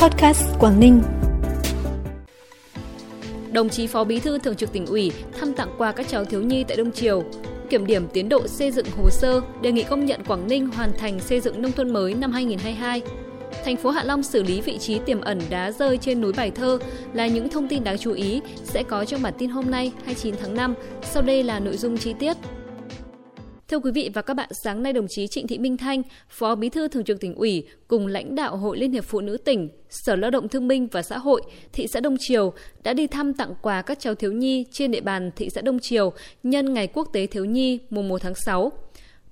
Podcast Quảng Ninh. Đồng chí Phó Bí thư Thường trực tỉnh ủy thăm tặng quà các cháu thiếu nhi tại Đông Triều, kiểm điểm tiến độ xây dựng hồ sơ, đề nghị công nhận Quảng Ninh hoàn thành xây dựng nông thôn mới năm 2022. Thành phố Hạ Long xử lý vị trí tiềm ẩn đá rơi trên núi Bài Thơ là những thông tin đáng chú ý sẽ có trong bản tin hôm nay 29 tháng 5. Sau đây là nội dung chi tiết. Thưa quý vị và các bạn, sáng nay đồng chí Trịnh Thị Minh Thanh, Phó Bí thư Thường trực tỉnh ủy cùng lãnh đạo Hội Liên hiệp Phụ nữ tỉnh, Sở Lao động Thương binh và Xã hội, thị xã Đông Triều đã đi thăm tặng quà các cháu thiếu nhi trên địa bàn thị xã Đông Triều nhân Ngày Quốc tế Thiếu nhi mùng 1 tháng 6.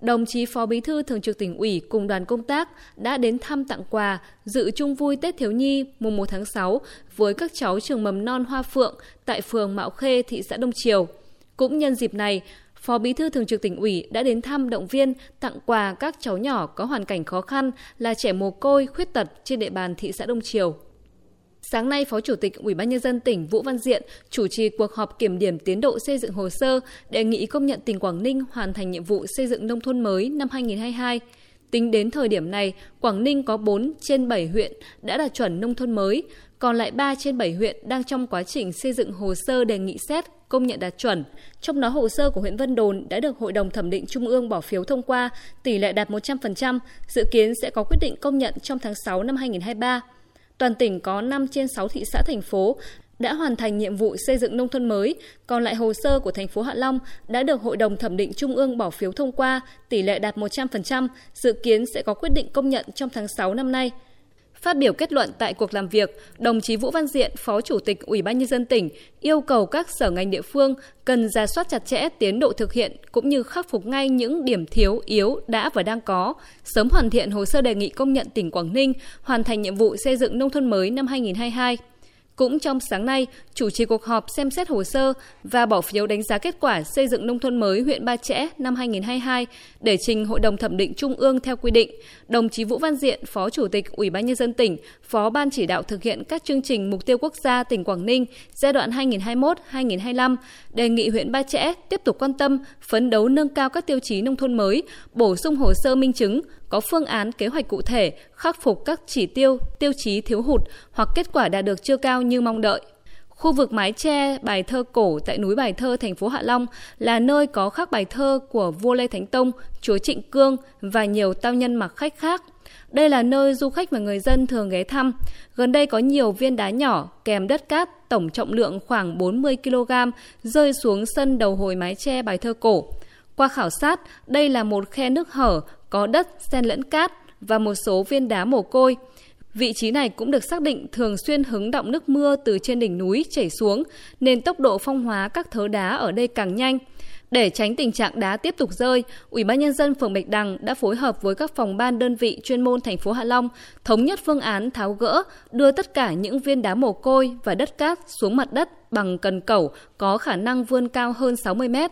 Đồng chí Phó Bí thư Thường trực tỉnh ủy cùng đoàn công tác đã đến thăm tặng quà, dự chung vui Tết Thiếu Nhi mùng 1 tháng 6 với các cháu trường mầm non Hoa Phượng tại phường Mạo Khê, thị xã Đông Triều. Cũng nhân dịp này, Phó Bí thư Thường trực tỉnh ủy đã đến thăm động viên, tặng quà các cháu nhỏ có hoàn cảnh khó khăn là trẻ mồ côi, khuyết tật trên địa bàn thị xã Đông Triều. Sáng nay, Phó Chủ tịch Ủy ban nhân dân tỉnh Vũ Văn Diện chủ trì cuộc họp kiểm điểm tiến độ xây dựng hồ sơ đề nghị công nhận tỉnh Quảng Ninh hoàn thành nhiệm vụ xây dựng nông thôn mới năm 2022. Tính đến thời điểm này, Quảng Ninh có 4 trên 7 huyện đã đạt chuẩn nông thôn mới, còn lại 3 trên 7 huyện đang trong quá trình xây dựng hồ sơ đề nghị xét công nhận đạt chuẩn. Trong đó hồ sơ của huyện Vân Đồn đã được Hội đồng thẩm định Trung ương bỏ phiếu thông qua, tỷ lệ đạt 100%, dự kiến sẽ có quyết định công nhận trong tháng 6 năm 2023. Toàn tỉnh có 5 trên 6 thị xã thành phố đã hoàn thành nhiệm vụ xây dựng nông thôn mới, còn lại hồ sơ của thành phố Hạ Long đã được Hội đồng thẩm định Trung ương bỏ phiếu thông qua, tỷ lệ đạt 100%, dự kiến sẽ có quyết định công nhận trong tháng 6 năm nay. Phát biểu kết luận tại cuộc làm việc, đồng chí Vũ Văn Diện, Phó Chủ tịch Ủy ban nhân dân tỉnh yêu cầu các sở ngành địa phương cần ra soát chặt chẽ tiến độ thực hiện cũng như khắc phục ngay những điểm thiếu yếu đã và đang có, sớm hoàn thiện hồ sơ đề nghị công nhận tỉnh Quảng Ninh hoàn thành nhiệm vụ xây dựng nông thôn mới năm 2022. Cũng trong sáng nay, chủ trì cuộc họp xem xét hồ sơ và bỏ phiếu đánh giá kết quả xây dựng nông thôn mới huyện Ba Chẽ năm 2022 để trình Hội đồng thẩm định Trung ương theo quy định. Đồng chí Vũ Văn Diện, Phó Chủ tịch Ủy ban nhân dân tỉnh, Phó ban chỉ đạo thực hiện các chương trình mục tiêu quốc gia tỉnh Quảng Ninh giai đoạn 2021-2025 đề nghị huyện Ba Chẽ tiếp tục quan tâm phấn đấu nâng cao các tiêu chí nông thôn mới, bổ sung hồ sơ minh chứng, có phương án kế hoạch cụ thể khắc phục các chỉ tiêu, tiêu chí thiếu hụt hoặc kết quả đạt được chưa cao như mong đợi. Khu vực mái tre bài thơ cổ tại núi Bài Thơ, thành phố Hạ Long là nơi có khắc bài thơ của vua Lê Thánh Tông, chúa Trịnh Cương và nhiều tao nhân mặc khách khác. Đây là nơi du khách và người dân thường ghé thăm. Gần đây có nhiều viên đá nhỏ kèm đất cát tổng trọng lượng khoảng 40 kg rơi xuống sân đầu hồi mái tre bài thơ cổ. Qua khảo sát, đây là một khe nước hở có đất xen lẫn cát và một số viên đá mồ côi. Vị trí này cũng được xác định thường xuyên hứng động nước mưa từ trên đỉnh núi chảy xuống, nên tốc độ phong hóa các thớ đá ở đây càng nhanh. Để tránh tình trạng đá tiếp tục rơi, Ủy ban nhân dân phường Bạch Đằng đã phối hợp với các phòng ban đơn vị chuyên môn thành phố Hạ Long thống nhất phương án tháo gỡ, đưa tất cả những viên đá mồ côi và đất cát xuống mặt đất bằng cần cẩu có khả năng vươn cao hơn 60 mét.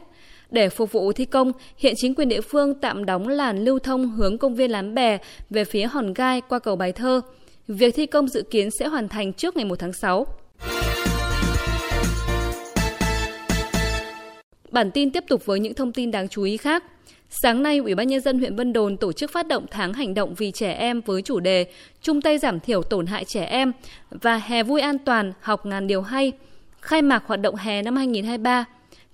Để phục vụ thi công, hiện chính quyền địa phương tạm đóng làn lưu thông hướng công viên Lán Bè về phía Hòn Gai qua cầu Bài Thơ. Việc thi công dự kiến sẽ hoàn thành trước ngày 1 tháng 6. Bản tin tiếp tục với những thông tin đáng chú ý khác. Sáng nay, Ủy ban nhân dân huyện Vân Đồn tổ chức phát động tháng hành động vì trẻ em với chủ đề chung tay giảm thiểu tổn hại trẻ em và hè vui an toàn, học ngàn điều hay. Khai mạc hoạt động hè năm 2023,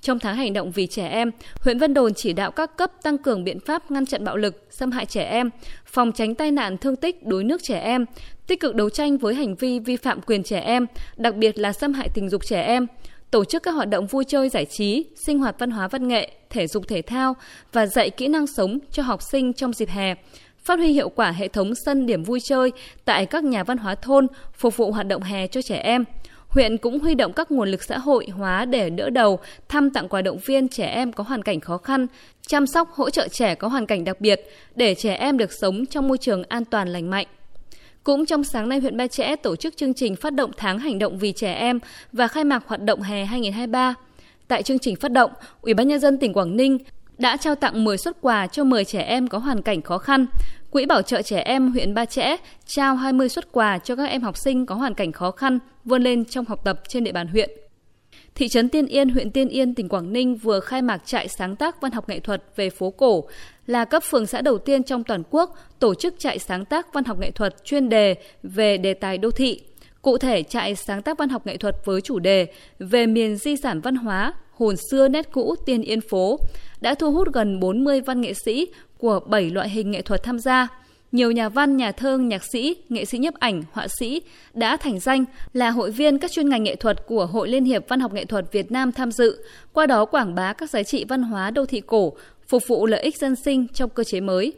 trong tháng hành động vì trẻ em, huyện Vân Đồn chỉ đạo các cấp tăng cường biện pháp ngăn chặn bạo lực, xâm hại trẻ em, phòng tránh tai nạn thương tích đuối nước trẻ em, tích cực đấu tranh với hành vi vi phạm quyền trẻ em, đặc biệt là xâm hại tình dục trẻ em, tổ chức các hoạt động vui chơi giải trí, sinh hoạt văn hóa văn nghệ, thể dục thể thao và dạy kỹ năng sống cho học sinh trong dịp hè, phát huy hiệu quả hệ thống sân điểm vui chơi tại các nhà văn hóa thôn phục vụ hoạt động hè cho trẻ em – Huyện cũng huy động các nguồn lực xã hội hóa để đỡ đầu, thăm tặng quà động viên trẻ em có hoàn cảnh khó khăn, chăm sóc hỗ trợ trẻ có hoàn cảnh đặc biệt để trẻ em được sống trong môi trường an toàn lành mạnh. Cũng trong sáng nay, huyện Ba Chẽ tổ chức chương trình phát động tháng hành động vì trẻ em và khai mạc hoạt động hè 2023. Tại chương trình phát động, Ủy ban nhân dân tỉnh Quảng Ninh đã trao tặng 10 xuất quà cho 10 trẻ em có hoàn cảnh khó khăn. Quỹ bảo trợ trẻ em huyện Ba Chẽ trao 20 xuất quà cho các em học sinh có hoàn cảnh khó khăn vươn lên trong học tập trên địa bàn huyện. Thị trấn Tiên Yên, huyện Tiên Yên, tỉnh Quảng Ninh vừa khai mạc trại sáng tác văn học nghệ thuật về phố cổ là cấp phường xã đầu tiên trong toàn quốc tổ chức trại sáng tác văn học nghệ thuật chuyên đề về đề tài đô thị. Cụ thể, trại sáng tác văn học nghệ thuật với chủ đề về miền di sản văn hóa, hồn xưa nét cũ tiên yên phố đã thu hút gần 40 văn nghệ sĩ của 7 loại hình nghệ thuật tham gia. Nhiều nhà văn, nhà thơ, nhạc sĩ, nghệ sĩ nhiếp ảnh, họa sĩ đã thành danh là hội viên các chuyên ngành nghệ thuật của Hội Liên hiệp Văn học Nghệ thuật Việt Nam tham dự, qua đó quảng bá các giá trị văn hóa đô thị cổ, phục vụ lợi ích dân sinh trong cơ chế mới.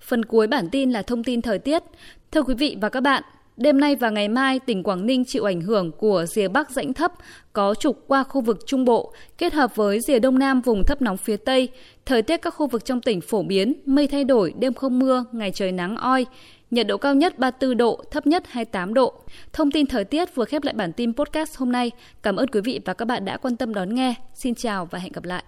Phần cuối bản tin là thông tin thời tiết. Thưa quý vị và các bạn, Đêm nay và ngày mai, tỉnh Quảng Ninh chịu ảnh hưởng của rìa Bắc rãnh thấp có trục qua khu vực Trung Bộ, kết hợp với rìa Đông Nam vùng thấp nóng phía Tây. Thời tiết các khu vực trong tỉnh phổ biến, mây thay đổi, đêm không mưa, ngày trời nắng oi. Nhiệt độ cao nhất 34 độ, thấp nhất 28 độ. Thông tin thời tiết vừa khép lại bản tin podcast hôm nay. Cảm ơn quý vị và các bạn đã quan tâm đón nghe. Xin chào và hẹn gặp lại.